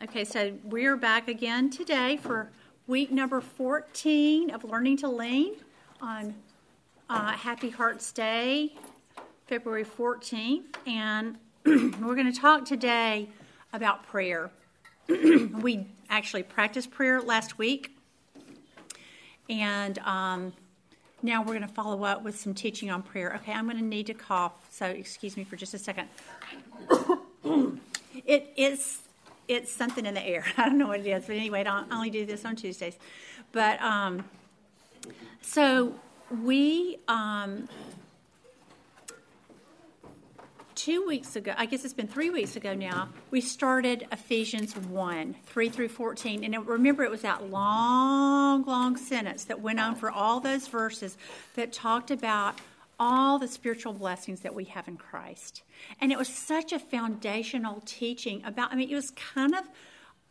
Okay, so we're back again today for week number 14 of Learning to Lean on uh, Happy Hearts Day, February 14th. And we're going to talk today about prayer. we actually practiced prayer last week. And um, now we're going to follow up with some teaching on prayer. Okay, I'm going to need to cough, so excuse me for just a second. it is it's something in the air. I don't know what it is, but anyway, I only do this on Tuesdays. But um, so we um, two weeks ago, I guess it's been three weeks ago now, we started Ephesians 1 3 through 14. And remember, it was that long, long sentence that went on for all those verses that talked about all the spiritual blessings that we have in Christ. And it was such a foundational teaching about, I mean, it was kind of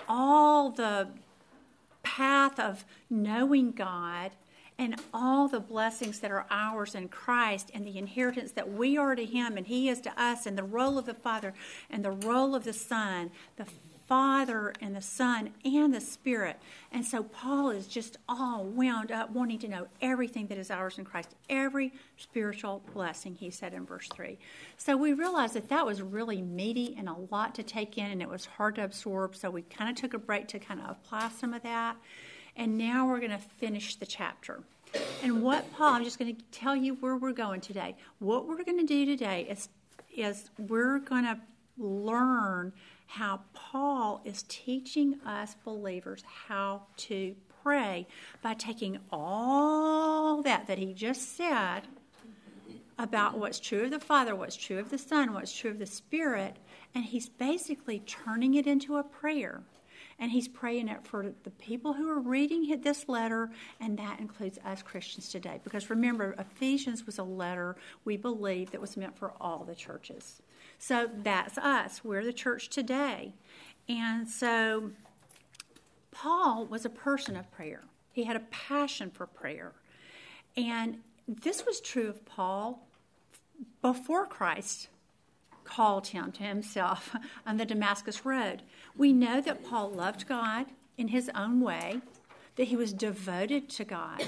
all the path of knowing God and all the blessings that are ours in Christ and the inheritance that we are to Him and He is to us, and the role of the Father and the role of the Son, the Father and the Son and the Spirit. And so Paul is just all wound up wanting to know everything that is ours in Christ, every spiritual blessing, he said in verse 3. So we realized that that was really meaty and a lot to take in, and it was hard to absorb. So we kind of took a break to kind of apply some of that. And now we're going to finish the chapter. And what Paul, I'm just going to tell you where we're going today. What we're going to do today is, is we're going to learn how Paul is teaching us believers how to pray by taking all that that he just said about what's true of the Father, what's true of the Son, what's true of the Spirit, and he's basically turning it into a prayer. And he's praying it for the people who are reading this letter, and that includes us Christians today. Because remember, Ephesians was a letter we believe that was meant for all the churches. So that's us. We're the church today. And so Paul was a person of prayer, he had a passion for prayer. And this was true of Paul before Christ called him to himself on the Damascus Road. We know that Paul loved God in his own way, that he was devoted to God,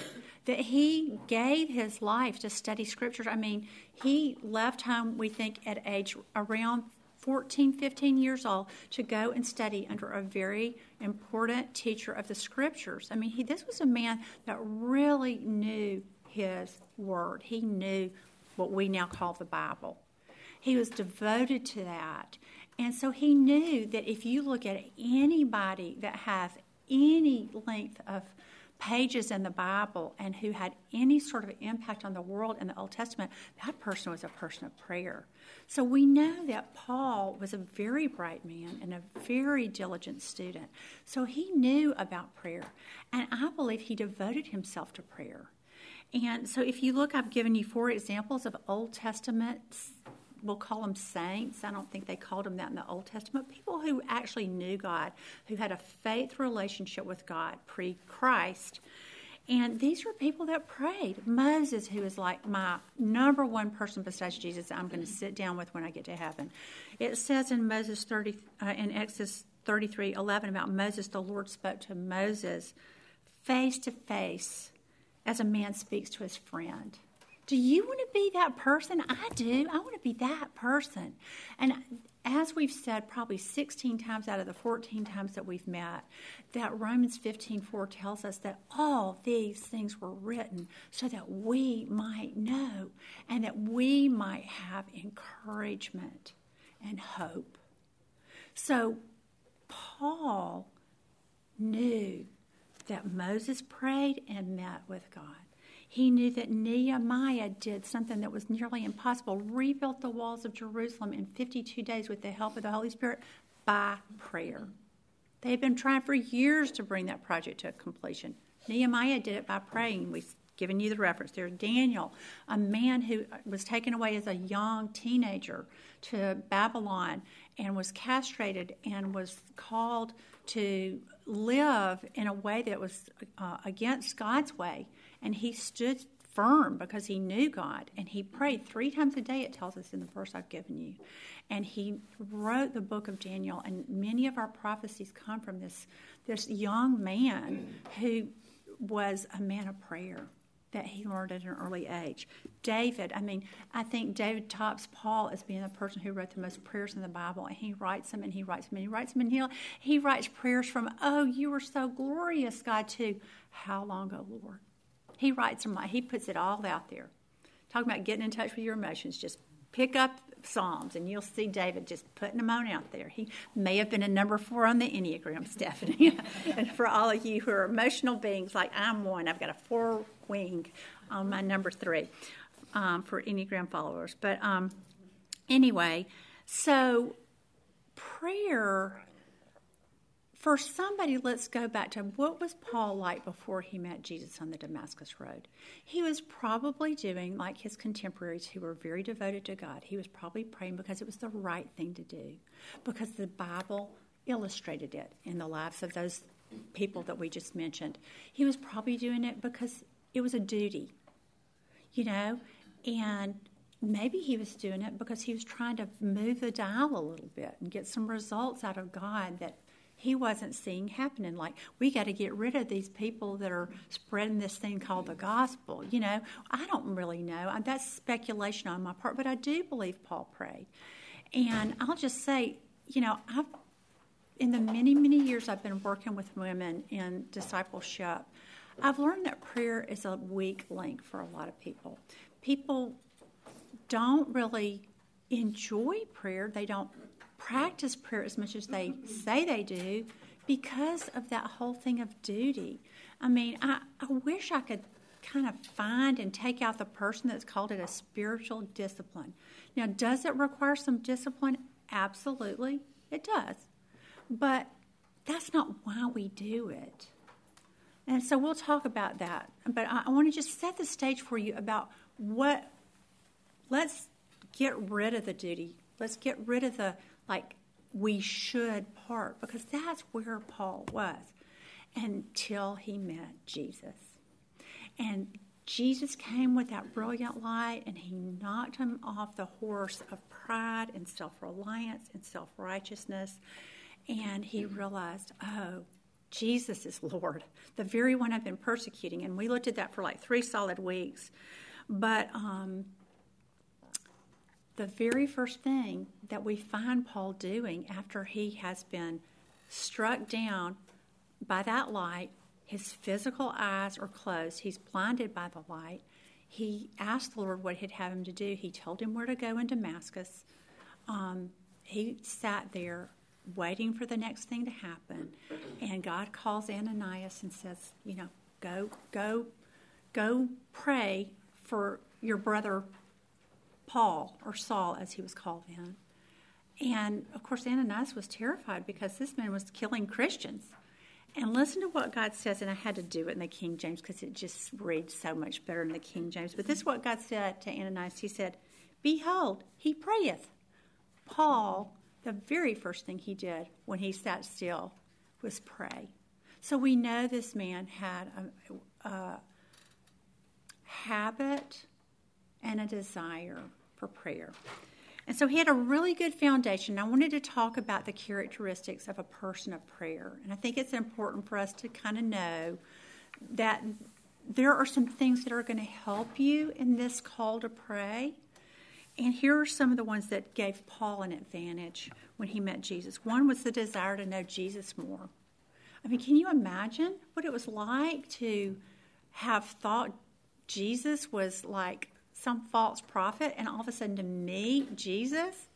that he gave his life to study scriptures. I mean, he left home, we think, at age around 14, 15 years old to go and study under a very important teacher of the scriptures. I mean, he, this was a man that really knew his word, he knew what we now call the Bible. He was devoted to that. And so he knew that if you look at anybody that has any length of pages in the Bible and who had any sort of impact on the world in the Old Testament, that person was a person of prayer. So we know that Paul was a very bright man and a very diligent student. So he knew about prayer. And I believe he devoted himself to prayer. And so if you look, I've given you four examples of Old Testament we'll call them saints. I don't think they called them that in the Old Testament. People who actually knew God, who had a faith relationship with God pre Christ. And these were people that prayed. Moses, who is like my number one person besides Jesus, I'm going to sit down with when I get to heaven. It says in Moses 30, uh, in Exodus 33 11 about Moses, the Lord spoke to Moses face to face as a man speaks to his friend. Do you want to be that person? I do. I want to be that person. And as we've said probably 16 times out of the 14 times that we've met, that Romans 15:4 tells us that all these things were written so that we might know and that we might have encouragement and hope. So Paul knew that Moses prayed and met with God. He knew that Nehemiah did something that was nearly impossible rebuilt the walls of Jerusalem in 52 days with the help of the Holy Spirit by prayer. They had been trying for years to bring that project to completion. Nehemiah did it by praying. We've given you the reference. There's Daniel, a man who was taken away as a young teenager to Babylon and was castrated and was called to live in a way that was uh, against God's way and he stood firm because he knew God and he prayed three times a day, it tells us in the verse I've given you. And he wrote the book of Daniel, and many of our prophecies come from this, this young man who was a man of prayer that he learned at an early age. David, I mean, I think David tops Paul as being the person who wrote the most prayers in the Bible, and he writes them and he writes them and he writes them and he, he writes prayers from, Oh, you were so glorious, God, to how long, oh Lord? He writes them he puts it all out there. Talking about getting in touch with your emotions, just pick up Psalms and you'll see David just putting them on out there. He may have been a number four on the Enneagram, Stephanie. and for all of you who are emotional beings, like I'm one, I've got a four wing on my number three um, for Enneagram followers. But um, anyway, so prayer for somebody, let's go back to what was Paul like before he met Jesus on the Damascus Road? He was probably doing like his contemporaries who were very devoted to God. He was probably praying because it was the right thing to do, because the Bible illustrated it in the lives of those people that we just mentioned. He was probably doing it because it was a duty, you know, and maybe he was doing it because he was trying to move the dial a little bit and get some results out of God that he wasn't seeing happening. Like, we got to get rid of these people that are spreading this thing called the gospel. You know, I don't really know. That's speculation on my part, but I do believe Paul prayed. And I'll just say, you know, I've, in the many, many years I've been working with women in discipleship, I've learned that prayer is a weak link for a lot of people. People don't really enjoy prayer, they don't practice prayer as much as they say they do because of that whole thing of duty. I mean, I, I wish I could kind of find and take out the person that's called it a spiritual discipline. Now, does it require some discipline? Absolutely, it does. But that's not why we do it. And so we'll talk about that. But I, I want to just set the stage for you about what, let's get rid of the duty. Let's get rid of the like we should part because that's where Paul was until he met Jesus. And Jesus came with that brilliant light and he knocked him off the horse of pride and self reliance and self righteousness. And he realized, oh, Jesus is Lord, the very one I've been persecuting. And we looked at that for like three solid weeks. But um, the very first thing that we find Paul doing after he has been struck down by that light, his physical eyes are closed, he's blinded by the light. He asked the Lord what he'd have him to do. He told him where to go in Damascus. Um, he sat there waiting for the next thing to happen, and God calls Ananias and says, "You know, go, go, go, pray for your brother Paul, or Saul as he was called then. And of course, Ananias was terrified because this man was killing Christians. And listen to what God says, and I had to do it in the King James because it just reads so much better in the King James. But this is what God said to Ananias He said, Behold, he prayeth. Paul, the very first thing he did when he sat still was pray. So we know this man had a, a habit and a desire for prayer. And so he had a really good foundation. I wanted to talk about the characteristics of a person of prayer. And I think it's important for us to kind of know that there are some things that are going to help you in this call to pray. And here are some of the ones that gave Paul an advantage when he met Jesus. One was the desire to know Jesus more. I mean, can you imagine what it was like to have thought Jesus was like some false prophet and all of a sudden to meet Jesus?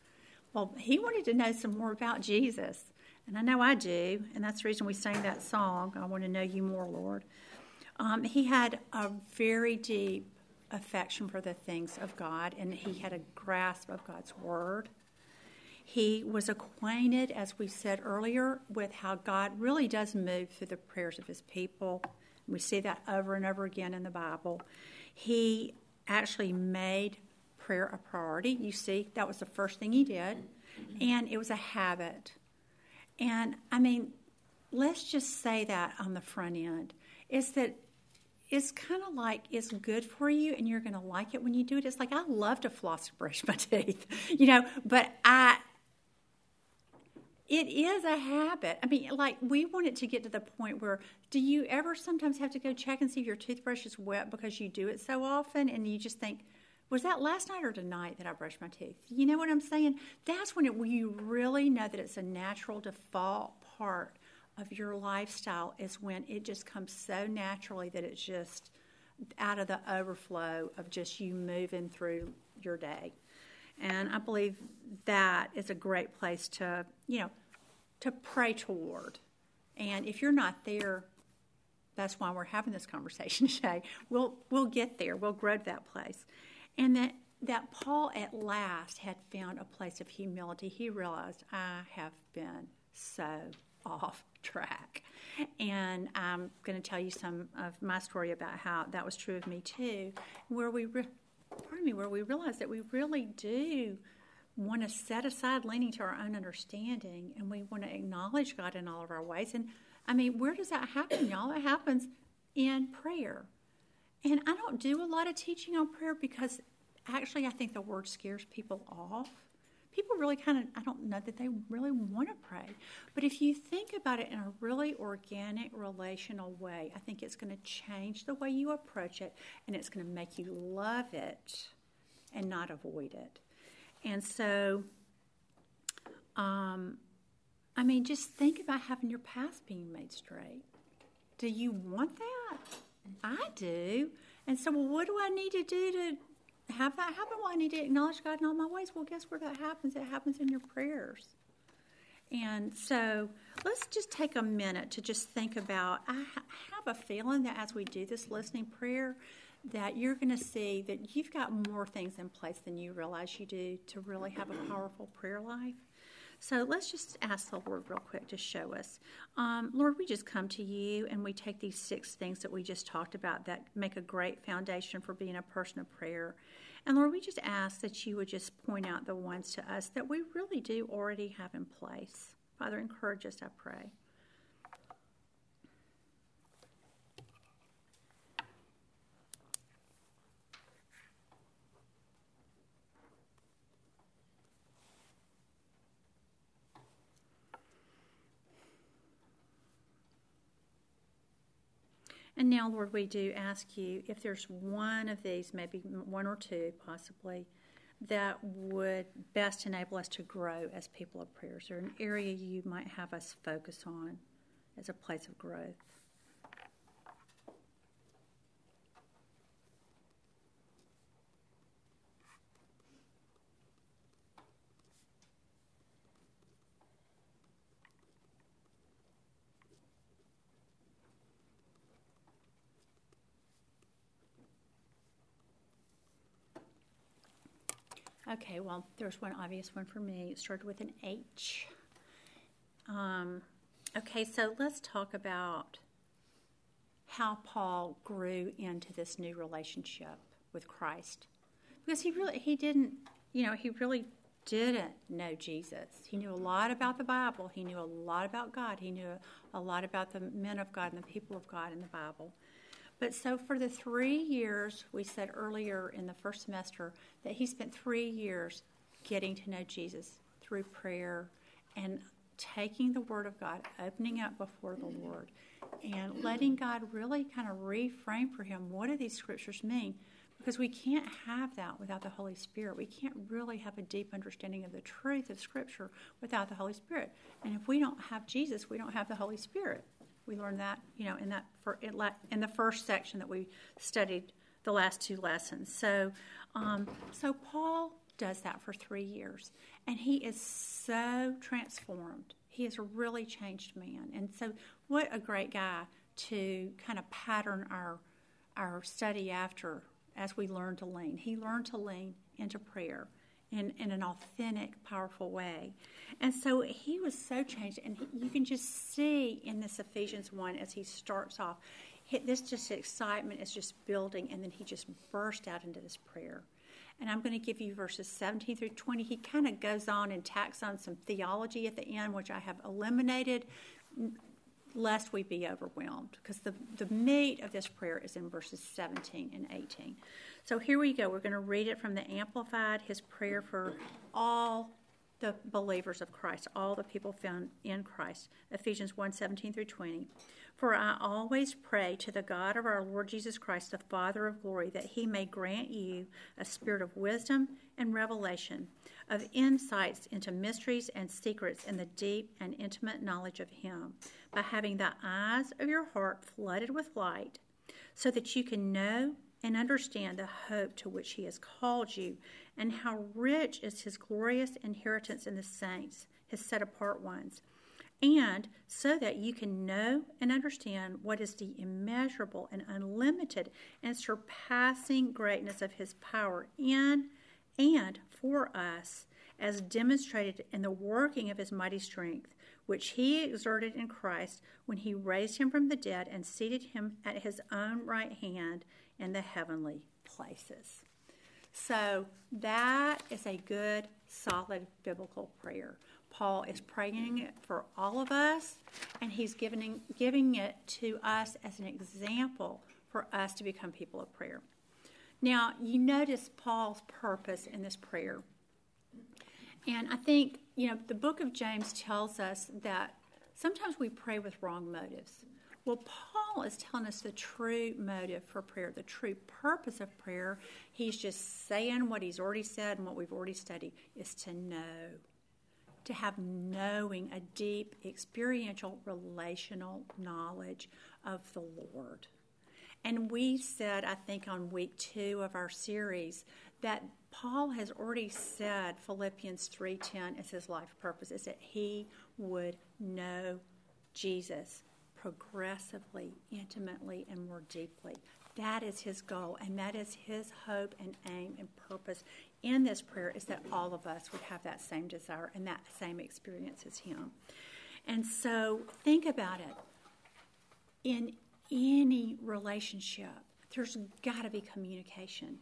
Well, he wanted to know some more about Jesus. And I know I do, and that's the reason we sang that song, I Want to Know You More, Lord. Um, he had a very deep affection for the things of God, and he had a grasp of God's Word. He was acquainted, as we said earlier, with how God really does move through the prayers of his people. We see that over and over again in the Bible. He actually made prayer a priority. You see, that was the first thing he did, and it was a habit. And I mean, let's just say that on the front end is that it's kind of like it's good for you and you're going to like it when you do it. It's like I love to floss and brush my teeth, you know, but I it is a habit. I mean, like we want it to get to the point where do you ever sometimes have to go check and see if your toothbrush is wet because you do it so often and you just think, was that last night or tonight that I brushed my teeth? You know what I'm saying? That's when, it, when you really know that it's a natural default part of your lifestyle is when it just comes so naturally that it's just out of the overflow of just you moving through your day. And I believe that is a great place to, you know, to pray toward. And if you're not there, that's why we're having this conversation today. We'll we'll get there. We'll grow to that place. And that that Paul at last had found a place of humility. He realized I have been so off track. And I'm going to tell you some of my story about how that was true of me too, where we re- pardon me, where we realize that we really do want to set aside leaning to our own understanding and we want to acknowledge God in all of our ways. And I mean, where does that happen, y'all? It happens in prayer. And I don't do a lot of teaching on prayer because actually I think the word scares people off. People really kind of, I don't know that they really want to pray. But if you think about it in a really organic, relational way, I think it's going to change the way you approach it and it's going to make you love it and not avoid it. And so, um, I mean, just think about having your path being made straight. Do you want that? I do. And so, well, what do I need to do to have that happen? Well, I need to acknowledge God in all my ways. Well, guess where that happens? It happens in your prayers. And so let's just take a minute to just think about. I have a feeling that as we do this listening prayer, that you're going to see that you've got more things in place than you realize you do to really have a powerful prayer life. So let's just ask the Lord real quick to show us. Um, Lord, we just come to you and we take these six things that we just talked about that make a great foundation for being a person of prayer. And Lord, we just ask that you would just point out the ones to us that we really do already have in place. Father, encourage us, I pray. And now, Lord, we do ask you if there's one of these, maybe one or two possibly, that would best enable us to grow as people of prayers, or an area you might have us focus on as a place of growth. Okay, well, there's one obvious one for me. It started with an H. Um, okay, so let's talk about how Paul grew into this new relationship with Christ. Because he really, he didn't, you know, he really didn't know Jesus. He knew a lot about the Bible. He knew a lot about God. He knew a lot about the men of God and the people of God in the Bible. But so for the three years, we said earlier in the first semester that he spent three years getting to know Jesus through prayer and taking the Word of God, opening up before the Lord, and letting God really kind of reframe for him what do these scriptures mean? Because we can't have that without the Holy Spirit. We can't really have a deep understanding of the truth of Scripture without the Holy Spirit. And if we don't have Jesus, we don't have the Holy Spirit. We learned that, you know, in that for in the first section that we studied the last two lessons. So, um, so Paul does that for three years, and he is so transformed. He is a really changed man, and so what a great guy to kind of pattern our our study after as we learn to lean. He learned to lean into prayer in, in an authentic, powerful way. And so he was so changed, and he, you can just see in this Ephesians 1 as he starts off, he, this just excitement is just building, and then he just burst out into this prayer. And I'm going to give you verses 17 through 20. He kind of goes on and tacks on some theology at the end, which I have eliminated lest we be overwhelmed. Because the, the meat of this prayer is in verses 17 and 18. So here we go. We're going to read it from the Amplified, his prayer for all the believers of Christ, all the people found in Christ. Ephesians 1 17 through 20. For I always pray to the God of our Lord Jesus Christ, the Father of glory, that he may grant you a spirit of wisdom and revelation, of insights into mysteries and secrets in the deep and intimate knowledge of him, by having the eyes of your heart flooded with light, so that you can know and understand the hope to which he has called you, and how rich is his glorious inheritance in the saints, his set apart ones. And so that you can know and understand what is the immeasurable and unlimited and surpassing greatness of his power in and for us, as demonstrated in the working of his mighty strength, which he exerted in Christ when he raised him from the dead and seated him at his own right hand in the heavenly places. So, that is a good, solid biblical prayer. Paul is praying it for all of us, and he's giving, giving it to us as an example for us to become people of prayer. Now, you notice Paul's purpose in this prayer. And I think, you know, the book of James tells us that sometimes we pray with wrong motives. Well, Paul is telling us the true motive for prayer, the true purpose of prayer. He's just saying what he's already said and what we've already studied is to know to have knowing, a deep experiential relational knowledge of the Lord. And we said, I think, on week two of our series, that Paul has already said Philippians 3:10 is his life purpose, is that he would know Jesus progressively, intimately, and more deeply. That is his goal, and that is his hope and aim and purpose in this prayer is that all of us would have that same desire and that same experience as him. And so think about it. In any relationship, there's got to be communication.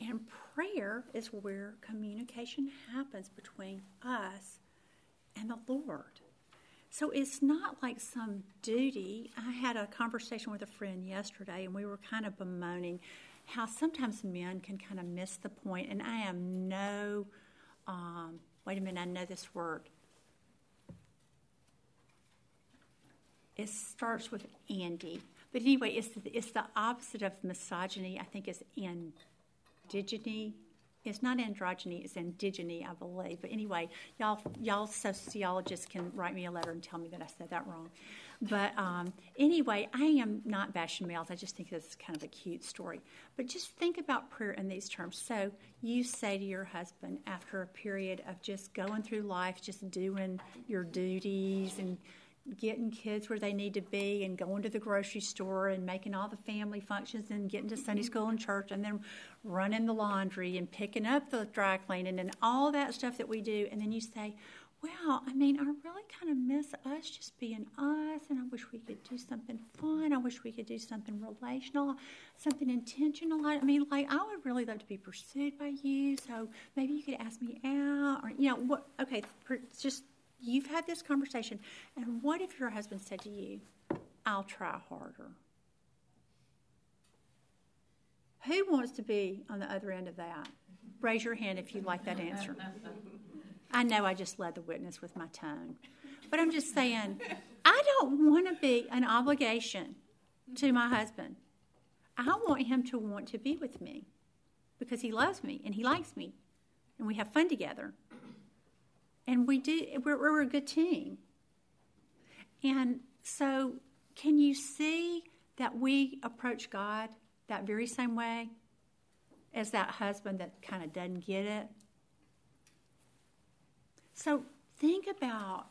And prayer is where communication happens between us and the Lord. So it's not like some duty. I had a conversation with a friend yesterday, and we were kind of bemoaning how sometimes men can kind of miss the point. And I am no, um, wait a minute, I know this word. It starts with Andy. But anyway, it's the, it's the opposite of misogyny. I think it's indigeny. It's not androgyny, it's indigeny, I believe. But anyway, y'all, y'all sociologists can write me a letter and tell me that I said that wrong. But um, anyway, I am not bashing males. I just think this is kind of a cute story. But just think about prayer in these terms. So you say to your husband after a period of just going through life, just doing your duties and getting kids where they need to be and going to the grocery store and making all the family functions and getting to Sunday school and church and then running the laundry and picking up the dry cleaning and all that stuff that we do. And then you say, well, I mean, I really kind of miss us just being us, and I wish we could do something fun. I wish we could do something relational, something intentional. I mean, like, I would really love to be pursued by you, so maybe you could ask me out, or, you know, what, okay, just You've had this conversation. And what if your husband said to you, I'll try harder? Who wants to be on the other end of that? Raise your hand if you like that answer. I know I just led the witness with my tone, but I'm just saying, I don't want to be an obligation to my husband. I want him to want to be with me because he loves me and he likes me and we have fun together and we do we're, we're a good team. And so can you see that we approach god that very same way as that husband that kind of doesn't get it? So think about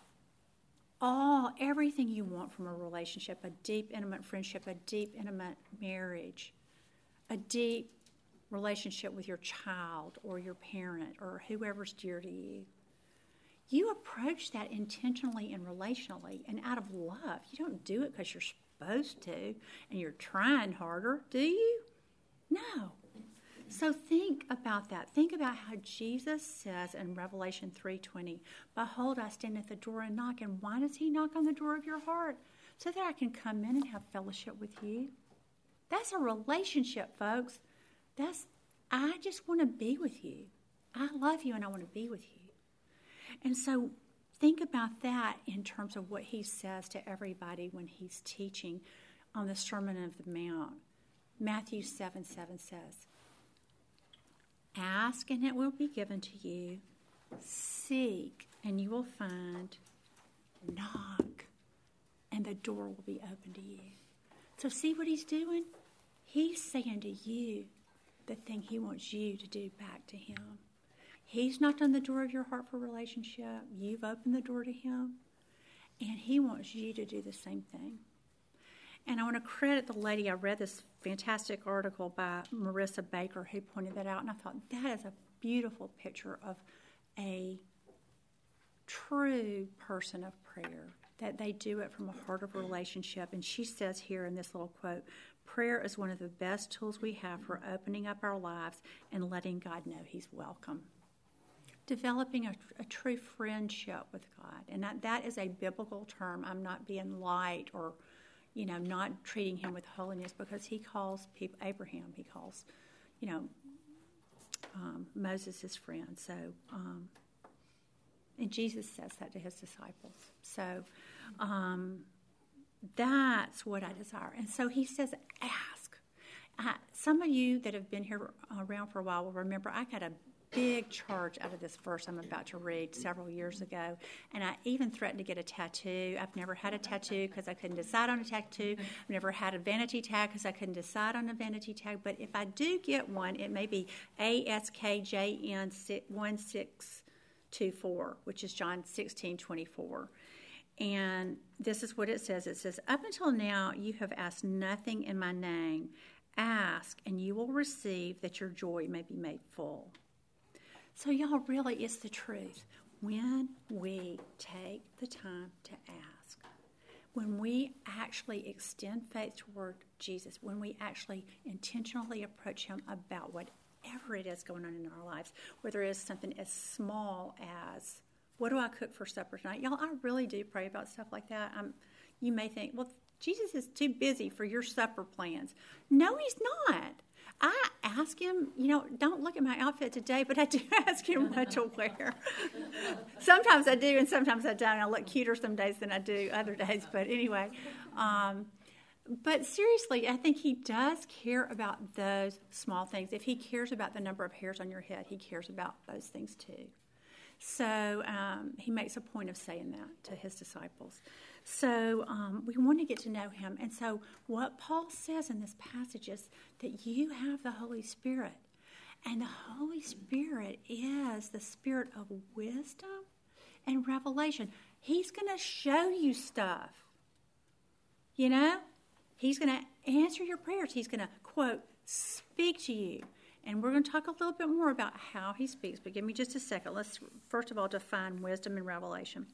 all everything you want from a relationship a deep intimate friendship a deep intimate marriage a deep relationship with your child or your parent or whoever's dear to you you approach that intentionally and relationally and out of love. You don't do it because you're supposed to and you're trying harder, do you? No. So think about that. Think about how Jesus says in Revelation 3:20, "Behold, I stand at the door and knock." And why does he knock on the door of your heart? so that I can come in and have fellowship with you. That's a relationship, folks. That's I just want to be with you. I love you and I want to be with you. And so think about that in terms of what he says to everybody when he's teaching on the Sermon of the Mount. Matthew 7 7 says, Ask and it will be given to you. Seek and you will find. Knock and the door will be open to you. So, see what he's doing? He's saying to you the thing he wants you to do back to him. He's knocked on the door of your heart for relationship. You've opened the door to him. And he wants you to do the same thing. And I want to credit the lady. I read this fantastic article by Marissa Baker who pointed that out. And I thought that is a beautiful picture of a true person of prayer, that they do it from a heart of relationship. And she says here in this little quote prayer is one of the best tools we have for opening up our lives and letting God know He's welcome. Developing a, a true friendship with God. And that, that is a biblical term. I'm not being light or, you know, not treating Him with holiness because He calls people, Abraham, He calls, you know, um, Moses his friend. So, um, and Jesus says that to his disciples. So um, that's what I desire. And so he says, ask. I, some of you that have been here around for a while will remember I got a big charge out of this verse I'm about to read several years ago. And I even threatened to get a tattoo. I've never had a tattoo because I couldn't decide on a tattoo. I've never had a vanity tag because I couldn't decide on a vanity tag. But if I do get one, it may be ASKJN 16 2 4, which is John 16 24. And this is what it says it says, Up until now, you have asked nothing in my name. Ask, and you will receive that your joy may be made full. So, y'all, really, it's the truth. When we take the time to ask, when we actually extend faith toward Jesus, when we actually intentionally approach Him about whatever it is going on in our lives, whether it is something as small as, what do I cook for supper tonight? Y'all, I really do pray about stuff like that. I'm, you may think, well, Jesus is too busy for your supper plans. No, he's not. I ask him, you know, don't look at my outfit today, but I do ask him what to wear. sometimes I do, and sometimes I don't. I look cuter some days than I do other days. But anyway, um, but seriously, I think he does care about those small things. If he cares about the number of hairs on your head, he cares about those things too. So um, he makes a point of saying that to his disciples. So um, we want to get to know him. And so what Paul says in this passage is that you have the Holy Spirit. And the Holy Spirit is the spirit of wisdom and revelation. He's going to show you stuff. You know? He's going to answer your prayers. He's going to, quote, speak to you. And we're going to talk a little bit more about how he speaks, but give me just a second. Let's first of all define wisdom and revelation.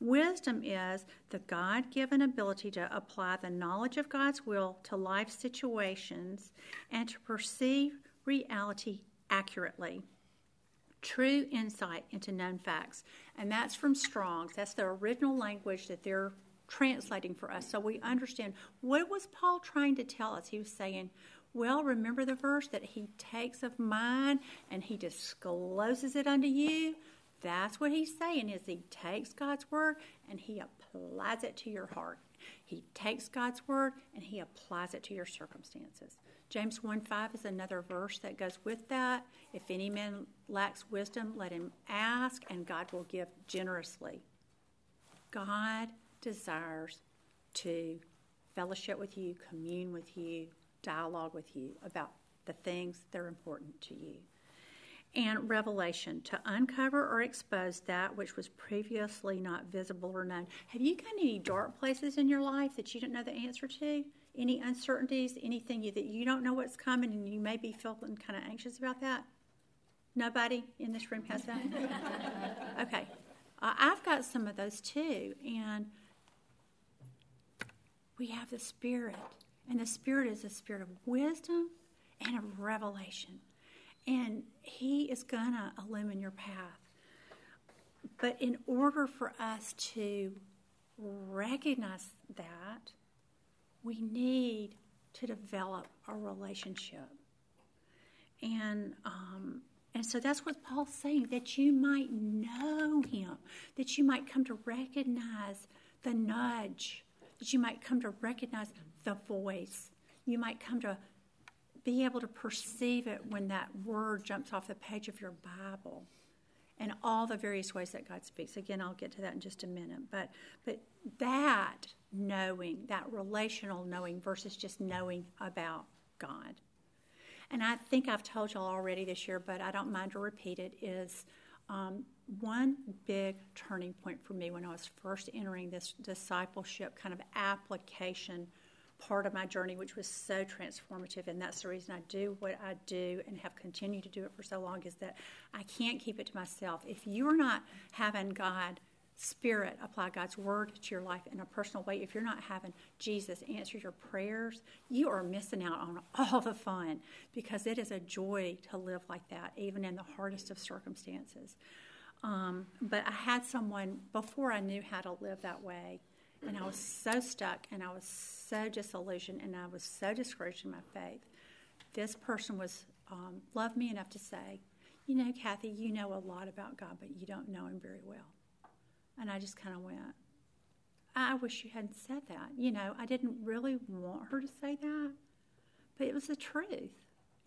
Wisdom is the God given ability to apply the knowledge of God's will to life situations and to perceive reality accurately. True insight into known facts. And that's from Strong's. That's the original language that they're translating for us so we understand what was Paul trying to tell us. He was saying, well, remember the verse that he takes of mine and he discloses it unto you? That's what he's saying is he takes God's word and he applies it to your heart. He takes God's word and he applies it to your circumstances. James 1 5 is another verse that goes with that. If any man lacks wisdom, let him ask, and God will give generously. God desires to fellowship with you, commune with you, dialogue with you about the things that are important to you. And revelation, to uncover or expose that which was previously not visible or known. Have you got any dark places in your life that you don't know the answer to? Any uncertainties, anything you, that you don't know what's coming and you may be feeling kind of anxious about that? Nobody in this room has that? okay. Uh, I've got some of those too. And we have the Spirit. And the Spirit is a spirit of wisdom and of revelation. And He is going to illumine your path. But in order for us to recognize that, we need to develop a relationship. And um, and so that's what Paul's saying that you might know him, that you might come to recognize the nudge, that you might come to recognize the voice. You might come to be able to perceive it when that word jumps off the page of your Bible and all the various ways that God speaks. Again, I'll get to that in just a minute. But but that knowing, that relational knowing versus just knowing about God and I think I've told y'all already this year, but I don't mind to repeat it, is um, one big turning point for me when I was first entering this discipleship kind of application part of my journey, which was so transformative. And that's the reason I do what I do and have continued to do it for so long, is that I can't keep it to myself. If you're not having God Spirit, apply God's word to your life in a personal way. If you're not having Jesus answer your prayers, you are missing out on all the fun because it is a joy to live like that, even in the hardest of circumstances. Um, but I had someone before I knew how to live that way, and I was so stuck and I was so disillusioned and I was so discouraged in my faith. This person was um, loved me enough to say, "You know, Kathy, you know a lot about God, but you don't know Him very well." And I just kind of went, I wish you hadn't said that. You know, I didn't really want her to say that, but it was the truth.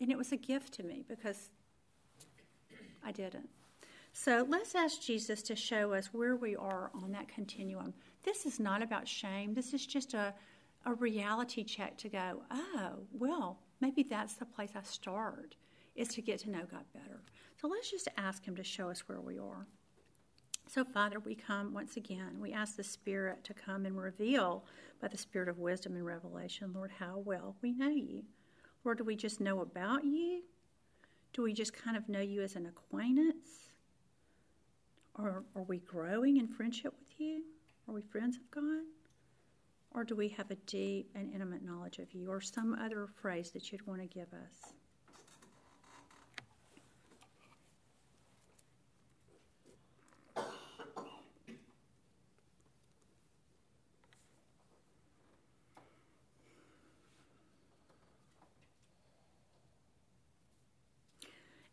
And it was a gift to me because I didn't. So let's ask Jesus to show us where we are on that continuum. This is not about shame. This is just a, a reality check to go, oh, well, maybe that's the place I start, is to get to know God better. So let's just ask Him to show us where we are. So, Father, we come once again. We ask the Spirit to come and reveal by the Spirit of wisdom and revelation, Lord, how well we know you. Lord, do we just know about you? Do we just kind of know you as an acquaintance? Or are we growing in friendship with you? Are we friends of God? Or do we have a deep and intimate knowledge of you, or some other phrase that you'd want to give us?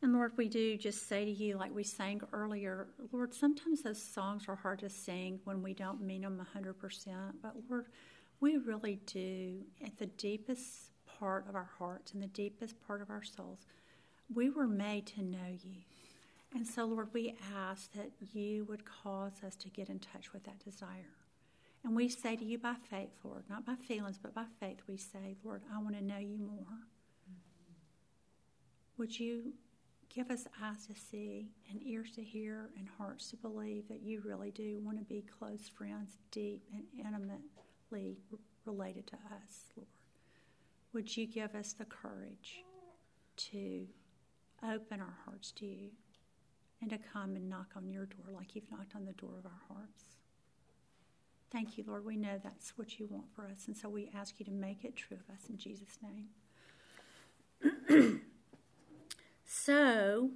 And Lord, we do just say to you, like we sang earlier, Lord, sometimes those songs are hard to sing when we don't mean them 100%. But Lord, we really do, at the deepest part of our hearts and the deepest part of our souls, we were made to know you. And so, Lord, we ask that you would cause us to get in touch with that desire. And we say to you by faith, Lord, not by feelings, but by faith, we say, Lord, I want to know you more. Would you Give us eyes to see and ears to hear and hearts to believe that you really do want to be close friends, deep and intimately related to us, Lord. Would you give us the courage to open our hearts to you and to come and knock on your door like you've knocked on the door of our hearts? Thank you, Lord. We know that's what you want for us, and so we ask you to make it true of us in Jesus' name. So,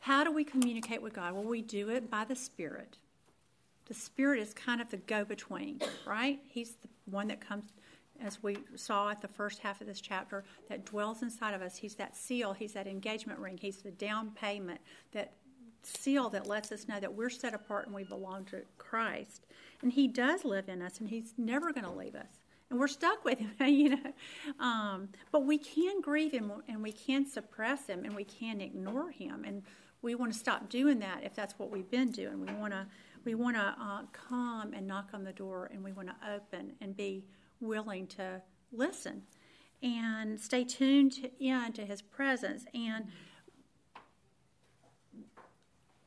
how do we communicate with God? Well, we do it by the Spirit. The Spirit is kind of the go between, right? He's the one that comes, as we saw at the first half of this chapter, that dwells inside of us. He's that seal, He's that engagement ring, He's the down payment, that seal that lets us know that we're set apart and we belong to Christ. And He does live in us, and He's never going to leave us and we're stuck with him, you know. Um, but we can grieve him and we can suppress him and we can ignore him, and we want to stop doing that if that's what we've been doing. We want to we want to uh, come and knock on the door, and we want to open and be willing to listen and stay tuned to, in to His presence and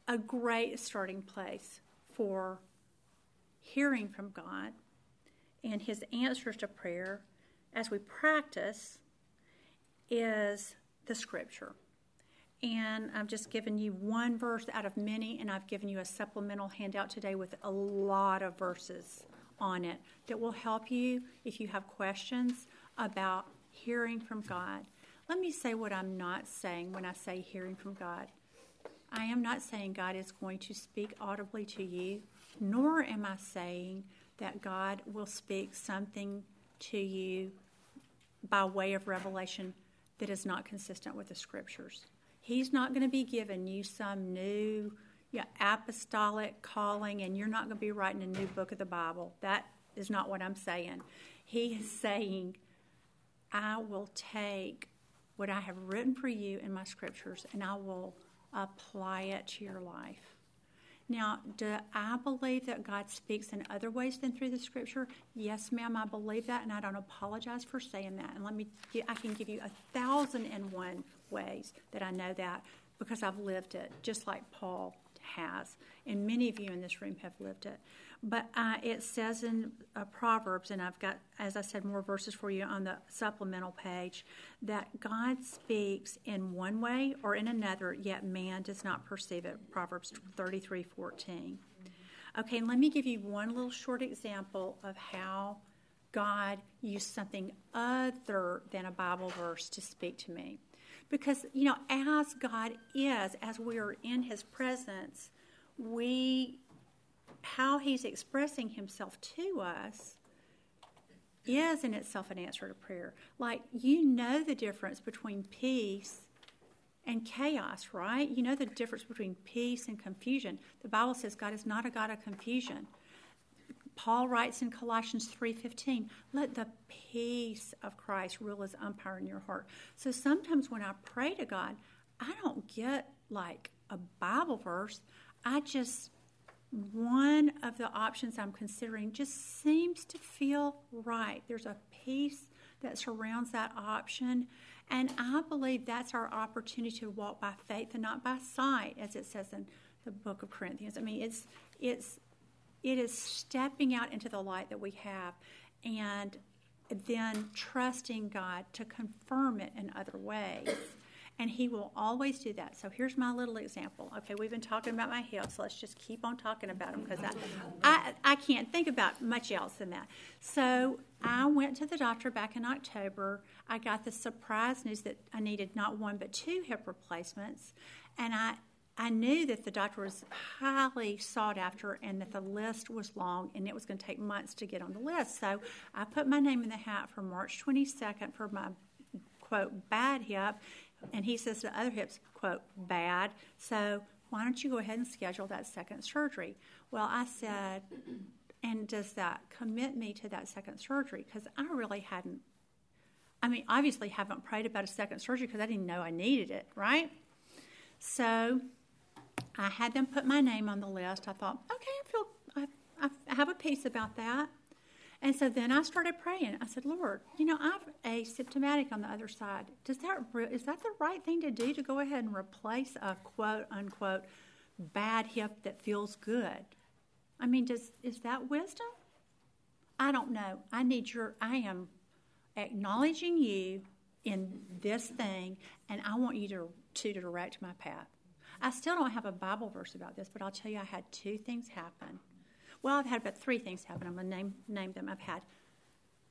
a great starting place for hearing from God and his answers to prayer as we practice is the scripture. And I've just given you one verse out of many, and I've given you a supplemental handout today with a lot of verses on it that will help you if you have questions about hearing from God. Let me say what I'm not saying when I say hearing from God. I am not saying God is going to speak audibly to you, nor am I saying that God will speak something to you by way of revelation that is not consistent with the scriptures. He's not going to be giving you some new you know, apostolic calling and you're not going to be writing a new book of the Bible. That is not what I'm saying. He is saying, I will take what I have written for you in my scriptures and I will apply it to your life. Now, do I believe that God speaks in other ways than through the scripture? Yes, ma'am, I believe that, and I don't apologize for saying that. And let me, I can give you a thousand and one ways that I know that because I've lived it, just like Paul has. And many of you in this room have lived it. But uh, it says in uh, Proverbs, and I've got, as I said, more verses for you on the supplemental page, that God speaks in one way or in another, yet man does not perceive it. Proverbs 33 14. Okay, let me give you one little short example of how God used something other than a Bible verse to speak to me. Because, you know, as God is, as we are in His presence, we how he's expressing himself to us is in itself an answer to prayer. Like, you know the difference between peace and chaos, right? You know the difference between peace and confusion. The Bible says God is not a God of confusion. Paul writes in Colossians 3:15, "Let the peace of Christ rule as umpire in your heart." So sometimes when I pray to God, I don't get like a Bible verse. I just one of the options I'm considering just seems to feel right. There's a peace that surrounds that option. And I believe that's our opportunity to walk by faith and not by sight, as it says in the book of Corinthians. I mean, it's it's it is stepping out into the light that we have and then trusting God to confirm it in other ways and He will always do that. So here's my little example. Okay, we've been talking about my hips. So let's just keep on talking about them because I, I, I can't think about much else than that. So I went to the doctor back in October. I got the surprise news that I needed not one but two hip replacements, and I I knew that the doctor was highly sought after and that the list was long and it was going to take months to get on the list. So I put my name in the hat for March 22nd for my quote bad hip and he says the other hips, quote, bad. So why don't you go ahead and schedule that second surgery? Well, I said, and does that commit me to that second surgery? Because I really hadn't, I mean, obviously haven't prayed about a second surgery because I didn't know I needed it, right? So I had them put my name on the list. I thought, okay, I feel, I, I have a peace about that. And so then I started praying. I said, Lord, you know, I'm asymptomatic on the other side. Does that is that the right thing to do to go ahead and replace a quote unquote bad hip that feels good? I mean, does is that wisdom? I don't know. I need your I am acknowledging you in this thing and I want you to to direct my path. I still don't have a Bible verse about this, but I'll tell you I had two things happen well, I've had about three things happen. I'm going to name, name them. I've had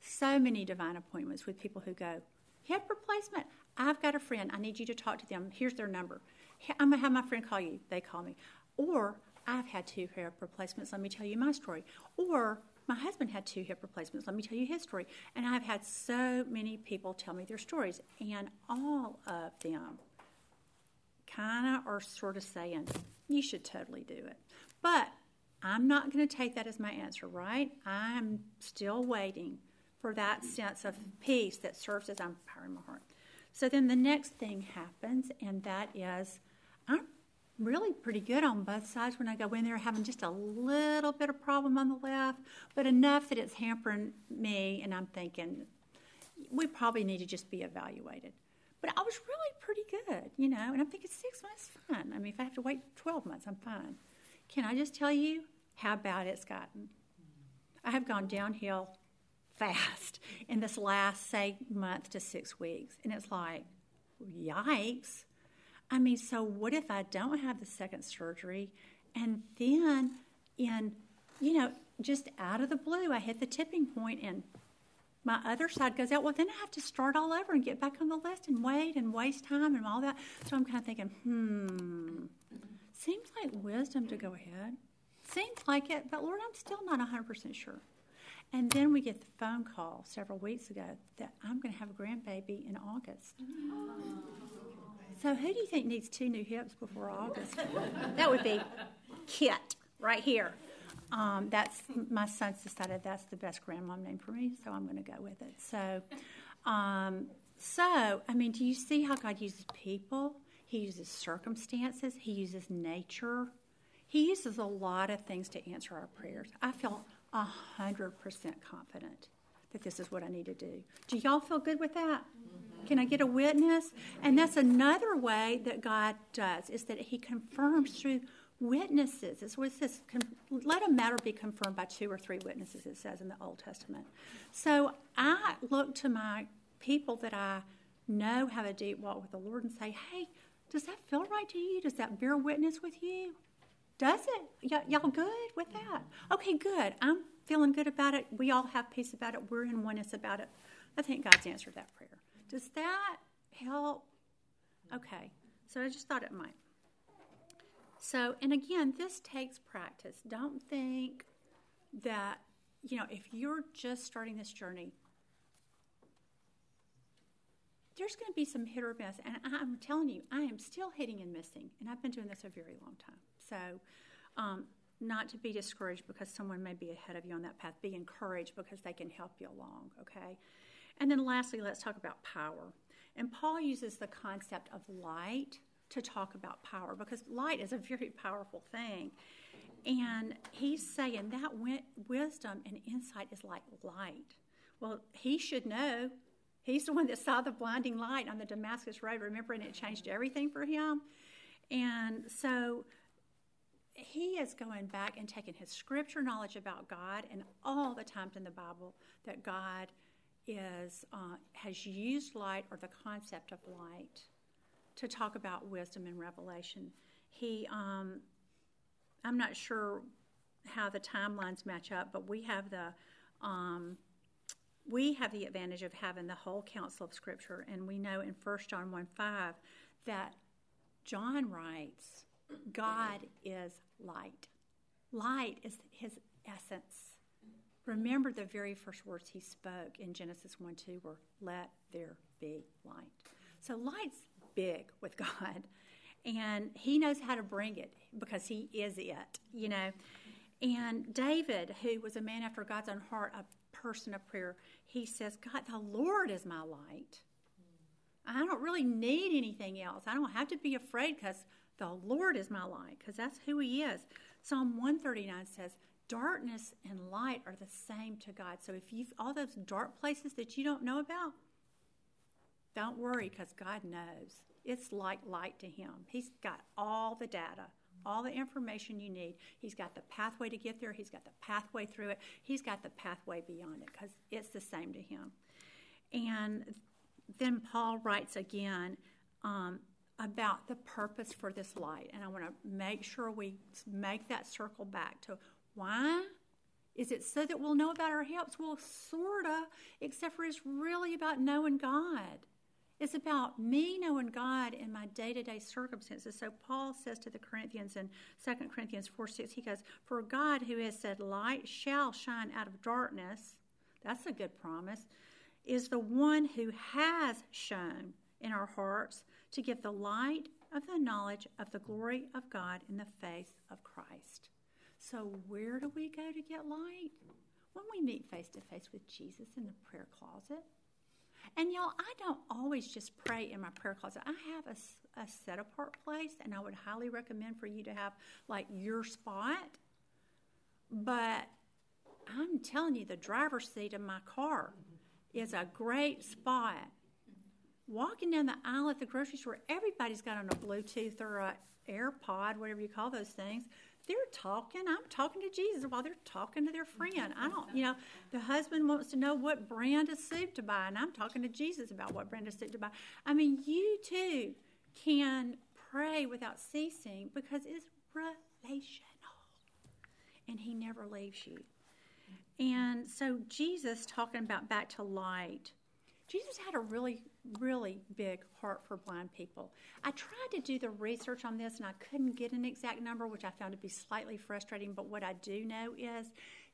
so many divine appointments with people who go, hip replacement. I've got a friend. I need you to talk to them. Here's their number. I'm going to have my friend call you. They call me. Or I've had two hip replacements. Let me tell you my story. Or my husband had two hip replacements. Let me tell you his story. And I've had so many people tell me their stories. And all of them kind of are sort of saying, you should totally do it. But I'm not going to take that as my answer, right? I'm still waiting for that sense of peace that serves as I'm preparing my heart. So then the next thing happens, and that is I'm really pretty good on both sides when I go in there having just a little bit of problem on the left, but enough that it's hampering me, and I'm thinking we probably need to just be evaluated. But I was really pretty good, you know, and I'm thinking six months, fine. I mean, if I have to wait 12 months, I'm fine. Can I just tell you how bad it's gotten? I have gone downhill fast in this last, say, month to six weeks. And it's like, yikes. I mean, so what if I don't have the second surgery and then in, you know, just out of the blue, I hit the tipping point and my other side goes out. Well, then I have to start all over and get back on the list and wait and waste time and all that. So I'm kind of thinking, hmm, Seems like wisdom to go ahead. Seems like it, but Lord, I'm still not 100% sure. And then we get the phone call several weeks ago that I'm going to have a grandbaby in August. So, who do you think needs two new hips before August? that would be Kit right here. Um, that's my son's decided that's the best grandmom name for me, so I'm going to go with it. So, um, so I mean, do you see how God uses people? He uses circumstances. He uses nature. He uses a lot of things to answer our prayers. I feel 100% confident that this is what I need to do. Do y'all feel good with that? Can I get a witness? And that's another way that God does, is that He confirms through witnesses. It's what it says, let a matter be confirmed by two or three witnesses, it says in the Old Testament. So I look to my people that I know have a deep walk with the Lord and say, hey, does that feel right to you? Does that bear witness with you? Does it? Y- y'all good with that? Okay, good. I'm feeling good about it. We all have peace about it. We're in oneness about it. I think God's answered that prayer. Does that help? Okay, so I just thought it might. So, and again, this takes practice. Don't think that, you know, if you're just starting this journey, there's going to be some hit or miss. And I'm telling you, I am still hitting and missing. And I've been doing this a very long time. So, um, not to be discouraged because someone may be ahead of you on that path. Be encouraged because they can help you along, okay? And then lastly, let's talk about power. And Paul uses the concept of light to talk about power because light is a very powerful thing. And he's saying that wisdom and insight is like light. Well, he should know. He's the one that saw the blinding light on the Damascus Road, remember, and it changed everything for him. And so he is going back and taking his scripture knowledge about God and all the times in the Bible that God is uh, has used light or the concept of light to talk about wisdom and revelation. He, um, I'm not sure how the timelines match up, but we have the um, we have the advantage of having the whole counsel of Scripture, and we know in 1 John 1 5 that John writes, God is light. Light is his essence. Remember the very first words he spoke in Genesis 1 2 were, Let there be light. So light's big with God, and he knows how to bring it because he is it, you know. And David, who was a man after God's own heart, a person of prayer, he says, God, the Lord is my light. I don't really need anything else. I don't have to be afraid because the Lord is my light, because that's who He is. Psalm 139 says, Darkness and light are the same to God. So if you've all those dark places that you don't know about, don't worry because God knows. It's like light to Him. He's got all the data, all the information you need. He's got the pathway to get there, He's got the pathway through it, He's got the pathway beyond it because it's the same to Him. And then Paul writes again um, about the purpose for this light. And I want to make sure we make that circle back to why is it so that we'll know about our helps? Well, sort of, except for it's really about knowing God. It's about me knowing God in my day to day circumstances. So Paul says to the Corinthians in 2 Corinthians 4 6, he goes, For God who has said, Light shall shine out of darkness, that's a good promise, is the one who has shown in our hearts to give the light of the knowledge of the glory of God in the face of Christ. So, where do we go to get light? When we meet face to face with Jesus in the prayer closet. And y'all, I don't always just pray in my prayer closet. I have a, a set apart place, and I would highly recommend for you to have like your spot. But I'm telling you, the driver's seat of my car is a great spot walking down the aisle at the grocery store, everybody's got on a Bluetooth or a AirPod, whatever you call those things. They're talking. I'm talking to Jesus while they're talking to their mm-hmm. friend. I don't, you know, the husband wants to know what brand of soup to buy, and I'm talking to Jesus about what brand of soup to buy. I mean, you too can pray without ceasing because it's relational, and He never leaves you. Mm-hmm. And so, Jesus talking about back to light Jesus had a really, really big heart for blind people. I tried to do the research on this and I couldn't get an exact number, which I found to be slightly frustrating. But what I do know is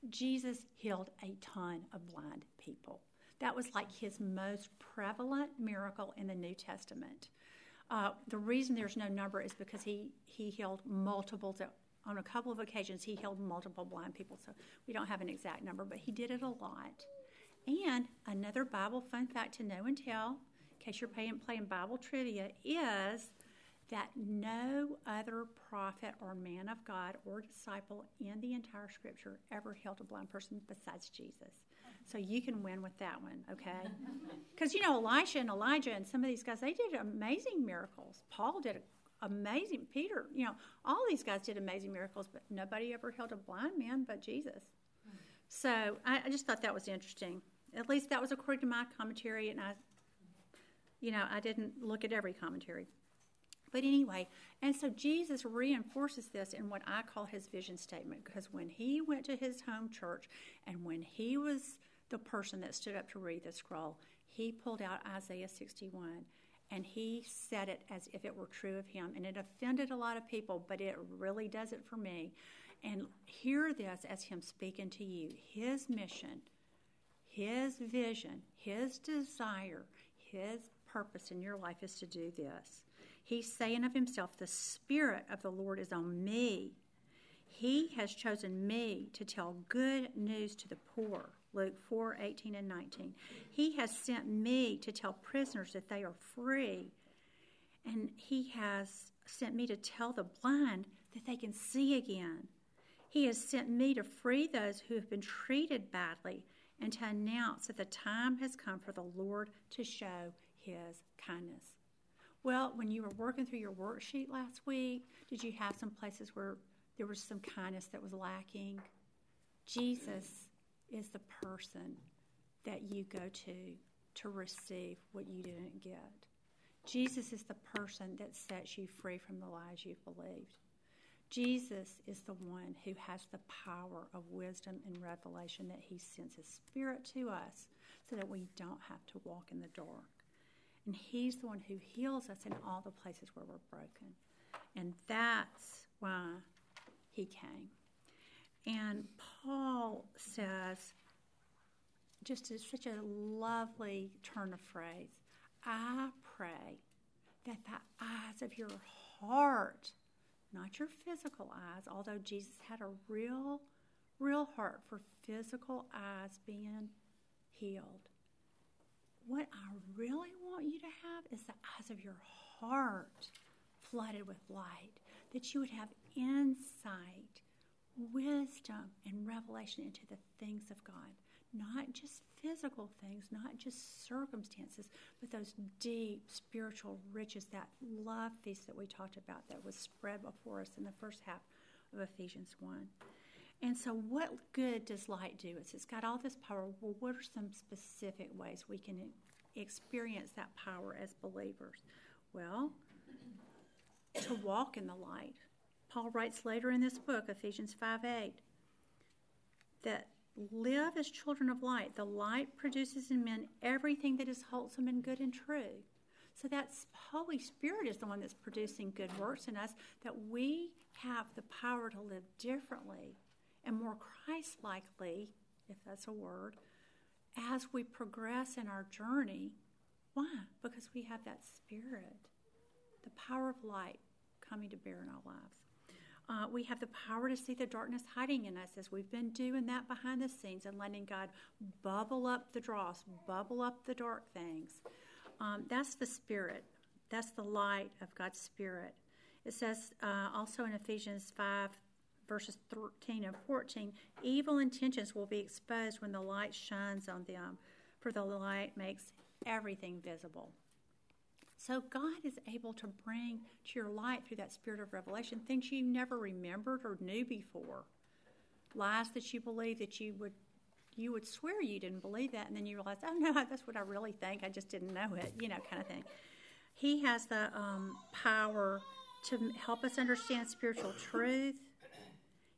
Jesus healed a ton of blind people. That was like his most prevalent miracle in the New Testament. Uh, the reason there's no number is because he, he healed multiple, On a couple of occasions, he healed multiple blind people, so we don't have an exact number, but he did it a lot. And another Bible fun fact to know and tell, case you're playing, playing Bible trivia, is that no other prophet or man of God or disciple in the entire scripture ever healed a blind person besides Jesus. So you can win with that one, okay? Because, you know, Elisha and Elijah and some of these guys, they did amazing miracles. Paul did amazing, Peter, you know, all these guys did amazing miracles, but nobody ever healed a blind man but Jesus. Hmm. So I, I just thought that was interesting. At least that was according to my commentary, and I, you know, I didn't look at every commentary. But anyway, and so Jesus reinforces this in what I call his vision statement because when he went to his home church and when he was the person that stood up to read the scroll, he pulled out Isaiah 61 and he said it as if it were true of him. And it offended a lot of people, but it really does it for me. And hear this as him speaking to you his mission, his vision, his desire, his purpose in your life is to do this. He's saying of himself, The Spirit of the Lord is on me. He has chosen me to tell good news to the poor. Luke 4 18 and 19. He has sent me to tell prisoners that they are free. And he has sent me to tell the blind that they can see again. He has sent me to free those who have been treated badly and to announce that the time has come for the Lord to show his kindness. Well, when you were working through your worksheet last week, did you have some places where there was some kindness that was lacking? Jesus is the person that you go to to receive what you didn't get. Jesus is the person that sets you free from the lies you've believed. Jesus is the one who has the power of wisdom and revelation that he sends his spirit to us so that we don't have to walk in the dark. And He's the one who heals us in all the places where we're broken. And that's why He came. And Paul says, just as such a lovely turn of phrase, I pray that the eyes of your heart, not your physical eyes, although Jesus had a real, real heart for physical eyes being healed, what I really want you to have is the eyes of your heart flooded with light, that you would have insight, wisdom, and revelation into the things of God. Not just physical things, not just circumstances, but those deep spiritual riches, that love feast that we talked about that was spread before us in the first half of Ephesians 1. And so, what good does light do? It's, it's got all this power. Well, what are some specific ways we can experience that power as believers? Well, to walk in the light. Paul writes later in this book, Ephesians 5 8, that live as children of light. The light produces in men everything that is wholesome and good and true. So that Holy Spirit is the one that's producing good works in us, that we have the power to live differently and more Christ likely, if that's a word, as we progress in our journey. Why? Because we have that spirit, the power of light coming to bear in our lives. Uh, we have the power to see the darkness hiding in us as we've been doing that behind the scenes and letting God bubble up the dross, bubble up the dark things. Um, that's the spirit. That's the light of God's spirit. It says uh, also in Ephesians 5 verses 13 and 14, evil intentions will be exposed when the light shines on them, for the light makes everything visible. So God is able to bring to your light through that spirit of revelation things you never remembered or knew before. Lies that you believe that you would you would swear you didn't believe that and then you realize, oh no, that's what I really think. I just didn't know it, you know, kind of thing. He has the um, power to help us understand spiritual truth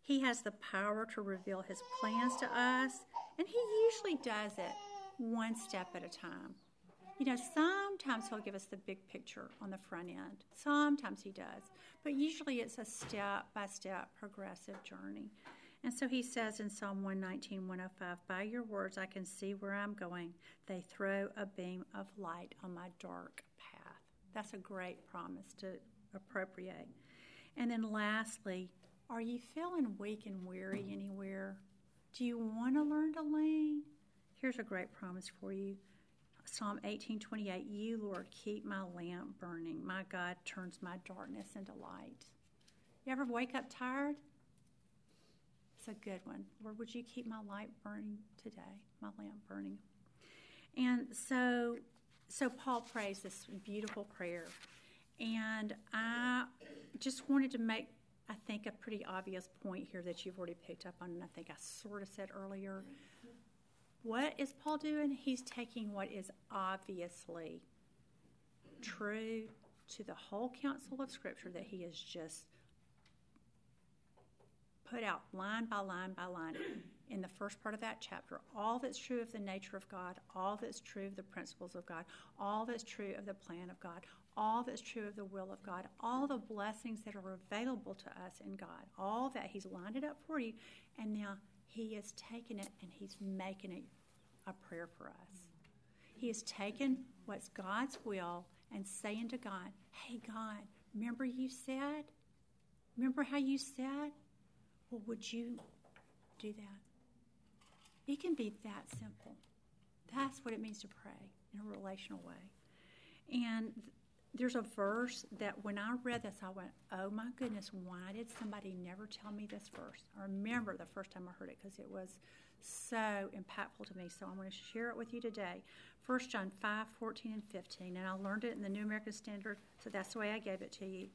he has the power to reveal his plans to us, and he usually does it one step at a time. You know, sometimes he'll give us the big picture on the front end. Sometimes he does. But usually it's a step by step progressive journey. And so he says in Psalm 119, 105, By your words I can see where I'm going. They throw a beam of light on my dark path. That's a great promise to appropriate. And then lastly, are you feeling weak and weary anywhere? Do you want to learn to lean? Here's a great promise for you. Psalm 18:28 You Lord keep my lamp burning. My God turns my darkness into light. You ever wake up tired? It's a good one. Lord, would you keep my light burning today, my lamp burning? And so so Paul prays this beautiful prayer. And I just wanted to make I think a pretty obvious point here that you've already picked up on and I think I sort of said earlier what is Paul doing? He's taking what is obviously true to the whole counsel of Scripture that he has just put out line by line by line in the first part of that chapter all that's true of the nature of God, all that's true of the principles of God, all that's true of the plan of God, all that's true of the will of God, all the blessings that are available to us in God, all that He's lined it up for you, and now He has taken it and He's making it a prayer for us. He has taken what's God's will and saying to God, Hey, God, remember you said? Remember how you said? Well, would you do that? It can be that simple. That's what it means to pray in a relational way. And there's a verse that when I read this, I went, oh my goodness, why did somebody never tell me this verse? I remember the first time I heard it because it was so impactful to me. So I'm going to share it with you today. 1 John 5 14 and 15. And I learned it in the New American Standard, so that's the way I gave it to you.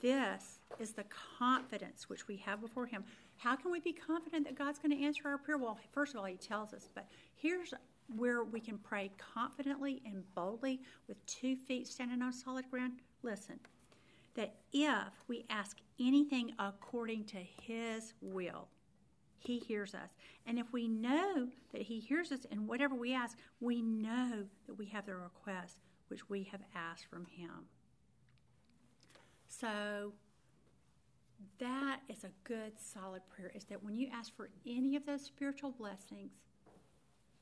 This is the confidence which we have before Him. How can we be confident that God's going to answer our prayer? Well, first of all, He tells us, but here's where we can pray confidently and boldly with two feet standing on solid ground. Listen, that if we ask anything according to His will, he hears us. And if we know that He hears us in whatever we ask, we know that we have the request which we have asked from Him. So that is a good, solid prayer. Is that when you ask for any of those spiritual blessings,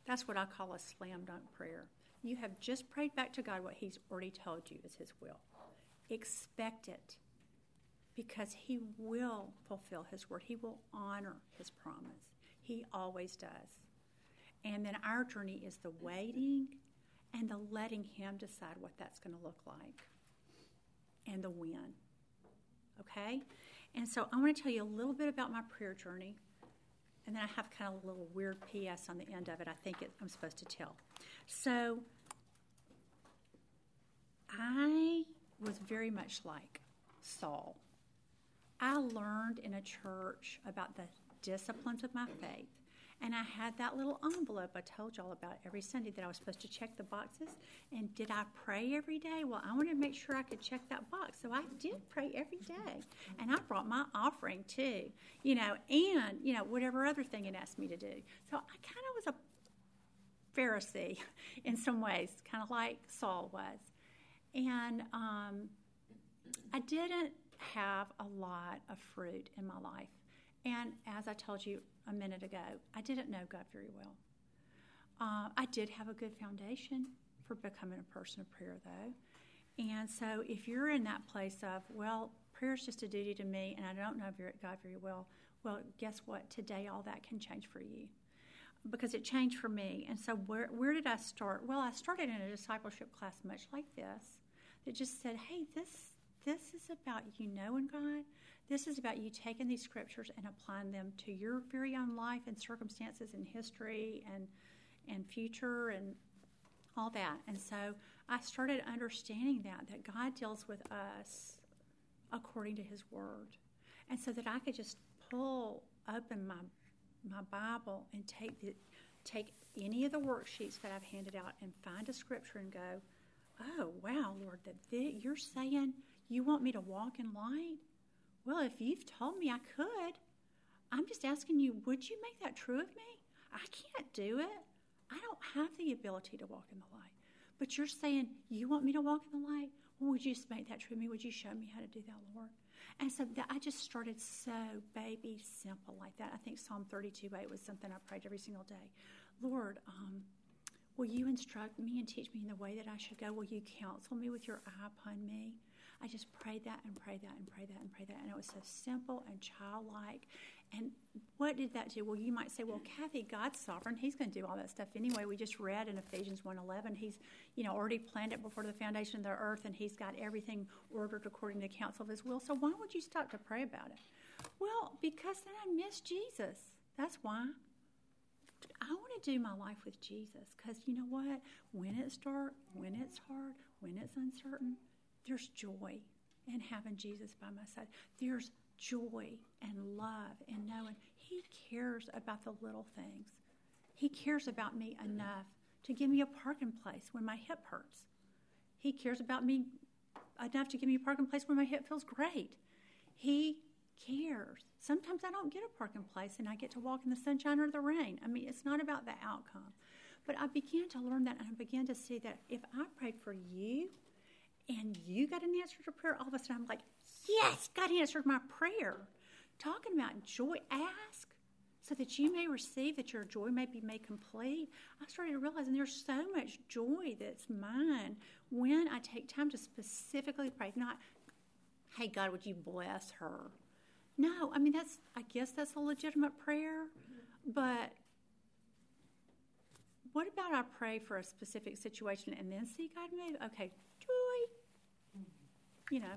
that's what I call a slam dunk prayer. You have just prayed back to God what He's already told you is His will. Expect it because He will fulfill His word. He will honor His promise. He always does. And then our journey is the waiting and the letting Him decide what that's going to look like and the when. Okay? And so I want to tell you a little bit about my prayer journey. And then I have kind of a little weird PS on the end of it, I think it, I'm supposed to tell. So I was very much like Saul. I learned in a church about the disciplines of my faith. And I had that little envelope I told y'all about every Sunday that I was supposed to check the boxes. And did I pray every day? Well, I wanted to make sure I could check that box. So I did pray every day. And I brought my offering too, you know, and, you know, whatever other thing it asked me to do. So I kind of was a Pharisee in some ways, kind of like Saul was. And um, I didn't have a lot of fruit in my life. And as I told you a minute ago, I didn't know God very well. Uh, I did have a good foundation for becoming a person of prayer, though. And so if you're in that place of, well, prayer is just a duty to me and I don't know God very well, well, guess what? Today all that can change for you because it changed for me. And so where, where did I start? Well, I started in a discipleship class much like this that just said, hey, this this is about you knowing God. This is about you taking these scriptures and applying them to your very own life and circumstances and history and and future and all that. And so I started understanding that that God deals with us according to his word. And so that I could just pull open my my Bible and take the take any of the worksheets that I've handed out and find a scripture and go, "Oh, wow, Lord, that you're saying you want me to walk in light? Well, if you've told me I could, I'm just asking you, would you make that true of me? I can't do it. I don't have the ability to walk in the light. But you're saying, You want me to walk in the light? Well, would you just make that true of me? Would you show me how to do that, Lord? And so that, I just started so baby simple like that. I think Psalm 32 8 was something I prayed every single day. Lord, um, will you instruct me and teach me in the way that I should go? Will you counsel me with your eye upon me? I just prayed that and prayed that and prayed that and prayed that. And it was so simple and childlike. And what did that do? Well, you might say, well, Kathy, God's sovereign. He's going to do all that stuff anyway. We just read in Ephesians 1.11, he's, you know, already planned it before the foundation of the earth, and he's got everything ordered according to the counsel of his will. So why would you stop to pray about it? Well, because then I miss Jesus. That's why. I want to do my life with Jesus because you know what? When it's dark, when it's hard, when it's uncertain, there's joy in having Jesus by my side. There's joy and love and knowing He cares about the little things. He cares about me enough to give me a parking place when my hip hurts. He cares about me enough to give me a parking place when my hip feels great. He cares. Sometimes I don't get a parking place and I get to walk in the sunshine or the rain. I mean, it's not about the outcome. But I began to learn that and I began to see that if I prayed for you and you got an answer to prayer, all of a sudden I'm like, yes, God answered my prayer. Talking about joy, ask so that you may receive, that your joy may be made complete. I started realizing there's so much joy that's mine when I take time to specifically pray. Not, hey, God, would you bless her? No, I mean, that's, I guess that's a legitimate prayer, but what about I pray for a specific situation and then see God move? Okay. You know.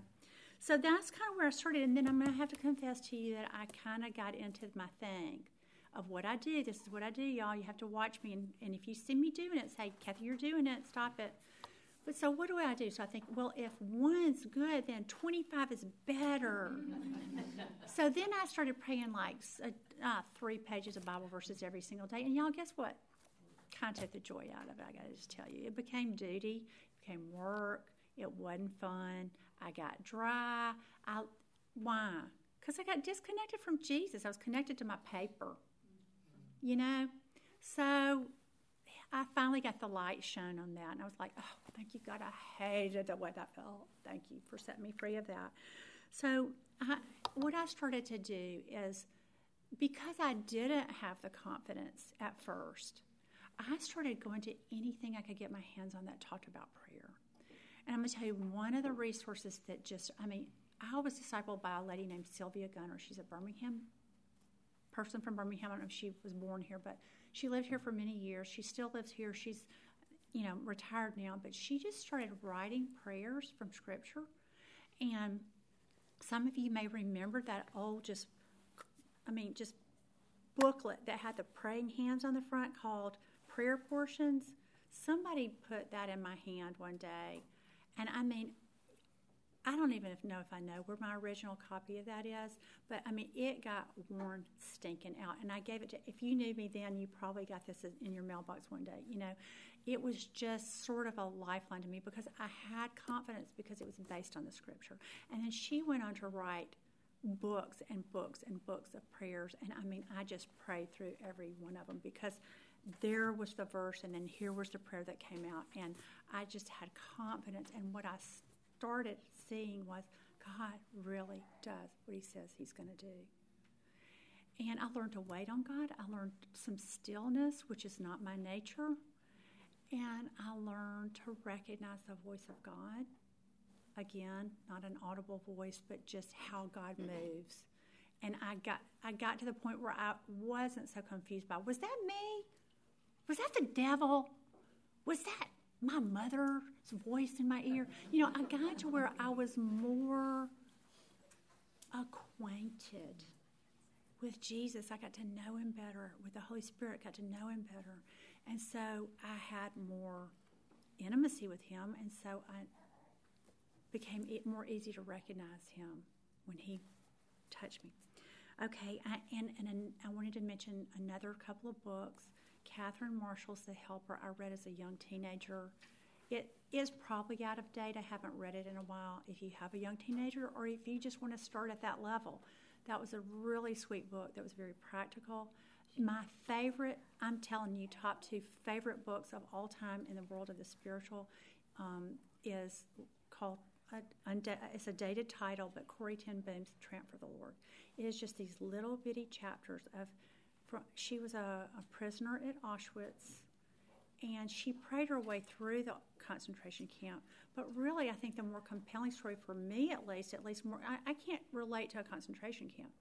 So that's kind of where I started. And then I'm going to have to confess to you that I kind of got into my thing of what I do. This is what I do, y'all. You have to watch me. And, and if you see me doing it, say, Kathy, you're doing it. Stop it. But so what do I do? So I think, well, if one's good, then 25 is better. so then I started praying like uh, uh, three pages of Bible verses every single day. And y'all, guess what? Kind of took the joy out of it, I got to just tell you. It became duty, it became work. It wasn't fun. I got dry. I, why? Because I got disconnected from Jesus. I was connected to my paper, you know? So I finally got the light shown on that, and I was like, "Oh, thank you, God! I hated the way that felt. Thank you for setting me free of that." So, I, what I started to do is because I didn't have the confidence at first, I started going to anything I could get my hands on that talked about prayer. And I'm going to tell you one of the resources that just, I mean, I was discipled by a lady named Sylvia Gunter. She's a Birmingham person from Birmingham. I don't know if she was born here, but she lived here for many years. She still lives here. She's, you know, retired now, but she just started writing prayers from Scripture. And some of you may remember that old, just, I mean, just booklet that had the praying hands on the front called Prayer Portions. Somebody put that in my hand one day. And I mean, I don't even know if I know where my original copy of that is, but I mean, it got worn stinking out. And I gave it to, if you knew me then, you probably got this in your mailbox one day. You know, it was just sort of a lifeline to me because I had confidence because it was based on the scripture. And then she went on to write books and books and books of prayers. And I mean, I just prayed through every one of them because there was the verse and then here was the prayer that came out. And I just had confidence And what I started seeing was God really does what He says He's going to do. And I learned to wait on God. I learned some stillness, which is not my nature. And I learned to recognize the voice of God. Again, not an audible voice, but just how God moves. And I got I got to the point where I wasn't so confused by was that me? Was that the devil? Was that my mother's voice in my ear. You know, I got to where I was more acquainted with Jesus. I got to know him better. With the Holy Spirit, got to know him better. And so I had more intimacy with him. And so I became more easy to recognize him when he touched me. Okay, I, and, and I wanted to mention another couple of books. Catherine Marshall's The Helper, I read as a young teenager. It is probably out of date. I haven't read it in a while. If you have a young teenager or if you just want to start at that level, that was a really sweet book that was very practical. my favorite, I'm telling you, top two favorite books of all time in the world of the spiritual um, is called, a, it's a dated title, but Corrie ten Boom's Tramp for the Lord. It is just these little bitty chapters of, she was a, a prisoner at Auschwitz and she prayed her way through the concentration camp. But really, I think the more compelling story for me, at least, at least more, I, I, can't relate to a concentration camp,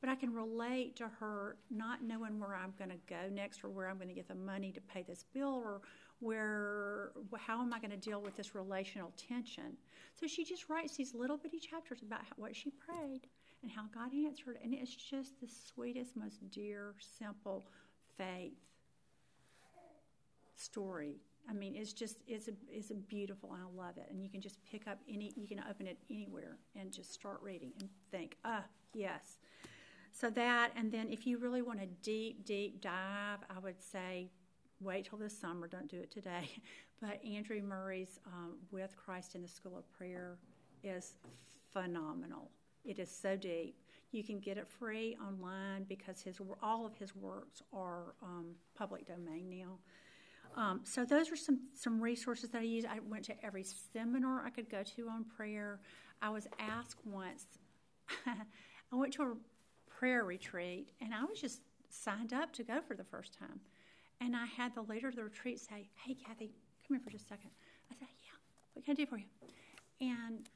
but I can relate to her not knowing where I'm going to go next, or where I'm going to get the money to pay this bill, or where how am I going to deal with this relational tension. So she just writes these little bitty chapters about how, what she prayed and how God answered, and it's just the sweetest, most dear, simple faith story. I mean, it's just it's a it's a beautiful. I love it, and you can just pick up any. You can open it anywhere and just start reading and think, ah, yes. So that, and then if you really want a deep, deep dive, I would say wait till this summer. Don't do it today. But Andrew Murray's um, "With Christ in the School of Prayer" is phenomenal. It is so deep. You can get it free online because his all of his works are um, public domain now. Um, so those are some some resources that I use. I went to every seminar I could go to on prayer. I was asked once. I went to a prayer retreat, and I was just signed up to go for the first time. And I had the leader of the retreat say, "Hey, Kathy, come here for just a second. I said, "Yeah, what can I do for you?" And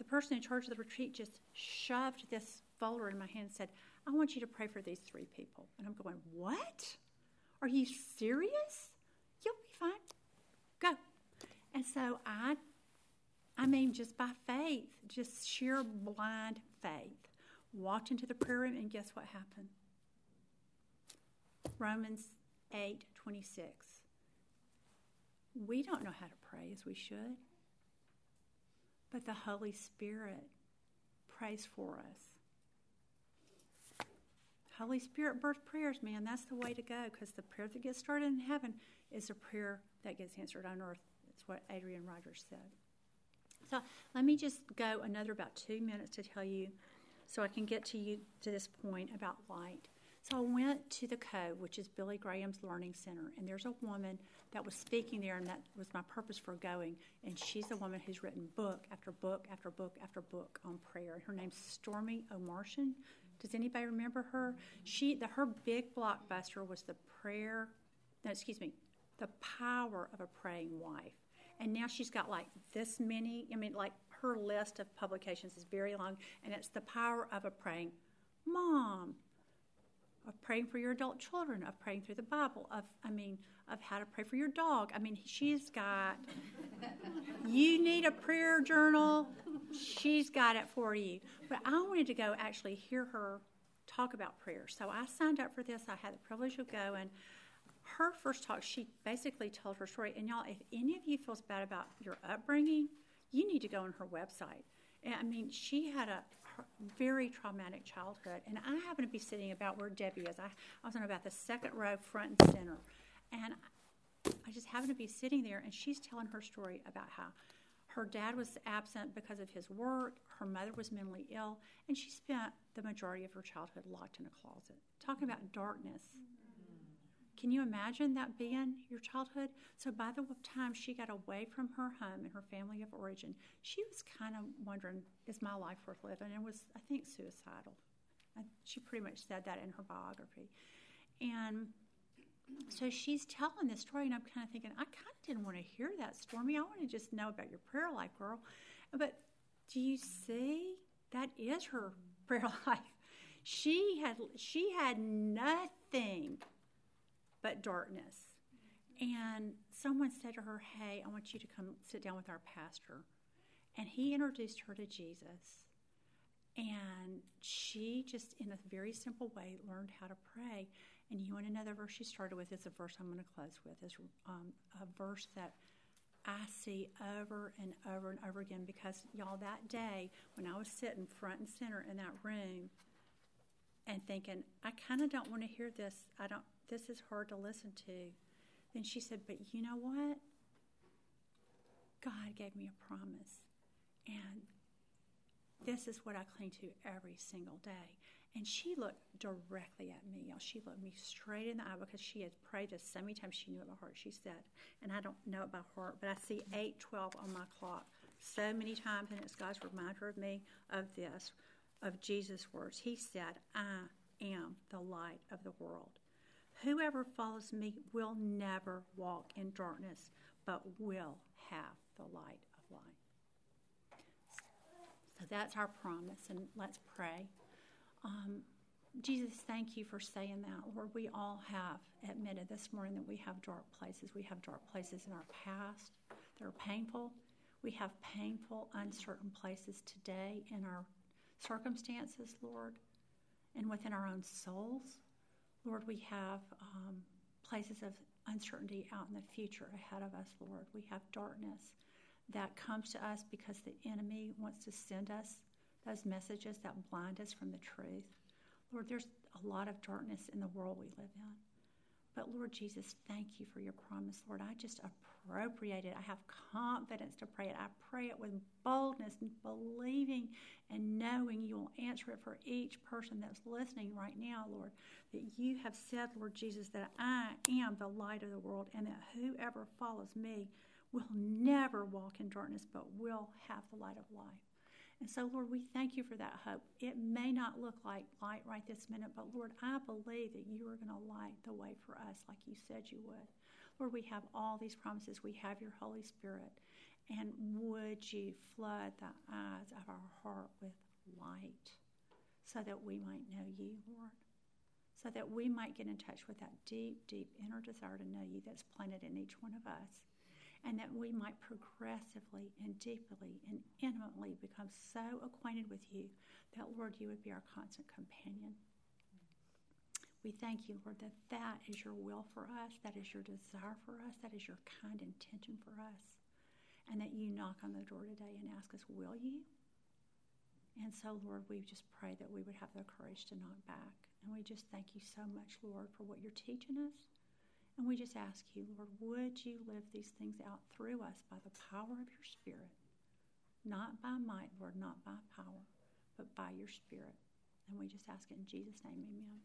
the person in charge of the retreat just shoved this folder in my hand and said, I want you to pray for these three people. And I'm going, What? Are you serious? You'll be fine. Go. And so I, I mean, just by faith, just sheer blind faith, walked into the prayer room, and guess what happened? Romans 8 26. We don't know how to pray as we should, but the Holy Spirit prays for us. Holy Spirit birth prayers, man, that's the way to go because the prayer that gets started in heaven is a prayer that gets answered on earth. That's what Adrian Rogers said. So let me just go another about two minutes to tell you so I can get to you to this point about light. So I went to the Cove, which is Billy Graham's Learning Center, and there's a woman that was speaking there, and that was my purpose for going. And she's a woman who's written book after book after book after book on prayer. Her name's Stormie Omartian. Does anybody remember her? She, the, her big blockbuster was the prayer. No, excuse me, the power of a praying wife. And now she's got like this many. I mean, like her list of publications is very long, and it's the power of a praying mom, of praying for your adult children, of praying through the Bible, of I mean, of how to pray for your dog. I mean, she's got. you need a prayer journal. She's got it for you. But I wanted to go actually hear her talk about prayer, so I signed up for this. I had the privilege of going. Her first talk, she basically told her story. And y'all, if any of you feels bad about your upbringing, you need to go on her website. And, I mean, she had a very traumatic childhood, and I happen to be sitting about where Debbie is. I, I was on about the second row, front and center, and I just happened to be sitting there, and she's telling her story about how her dad was absent because of his work, her mother was mentally ill, and she spent the majority of her childhood locked in a closet. Talking about darkness. Can you imagine that being your childhood? So by the time she got away from her home and her family of origin, she was kind of wondering, is my life worth living? And it was, I think, suicidal. She pretty much said that in her biography. And so she's telling this story, and I'm kind of thinking, I kind of didn't want to hear that, Stormie. I want to just know about your prayer life, girl. But do you see? That is her prayer life. She had she had nothing but darkness. And someone said to her, Hey, I want you to come sit down with our pastor. And he introduced her to Jesus. And she just, in a very simple way, learned how to pray. And you want another verse she started with? It's a verse I'm going to close with. Is um, a verse that I see over and over and over again because, y'all, that day when I was sitting front and center in that room and thinking, I kind of don't want to hear this. I don't this is hard to listen to. Then she said, But you know what? God gave me a promise. And this is what I cling to every single day. And she looked directly at me. She looked me straight in the eye because she had prayed this so many times she knew it by heart. She said, and I don't know it by heart, but I see 812 on my clock so many times, and it's God's reminder of me of this, of Jesus' words. He said, I am the light of the world. Whoever follows me will never walk in darkness, but will have the light of life. So that's our promise, and let's pray. Um, Jesus, thank you for saying that. Lord, we all have admitted this morning that we have dark places. We have dark places in our past that are painful. We have painful, uncertain places today in our circumstances, Lord, and within our own souls. Lord, we have um, places of uncertainty out in the future ahead of us, Lord. We have darkness that comes to us because the enemy wants to send us those messages that blind us from the truth. Lord, there's a lot of darkness in the world we live in. But Lord Jesus, thank you for your promise, Lord. I just appropriate it. I have confidence to pray it. I pray it with boldness and believing and knowing you will answer it for each person that's listening right now, Lord. That you have said, Lord Jesus, that I am the light of the world and that whoever follows me will never walk in darkness but will have the light of life. And so, Lord, we thank you for that hope. It may not look like light right this minute, but Lord, I believe that you are going to light the way for us like you said you would. Lord, we have all these promises. We have your Holy Spirit. And would you flood the eyes of our heart with light so that we might know you, Lord? So that we might get in touch with that deep, deep inner desire to know you that's planted in each one of us and that we might progressively and deeply and intimately become so acquainted with you that, Lord, you would be our constant companion. We thank you, Lord, that that is your will for us, that is your desire for us, that is your kind intention for us, and that you knock on the door today and ask us, Will you? And so, Lord, we just pray that we would have the courage to knock back. And we just thank you so much, Lord, for what you're teaching us and we just ask you, Lord, would you live these things out through us by the power of your Spirit? Not by might, Lord, not by power, but by your Spirit. And we just ask it in Jesus' name, amen.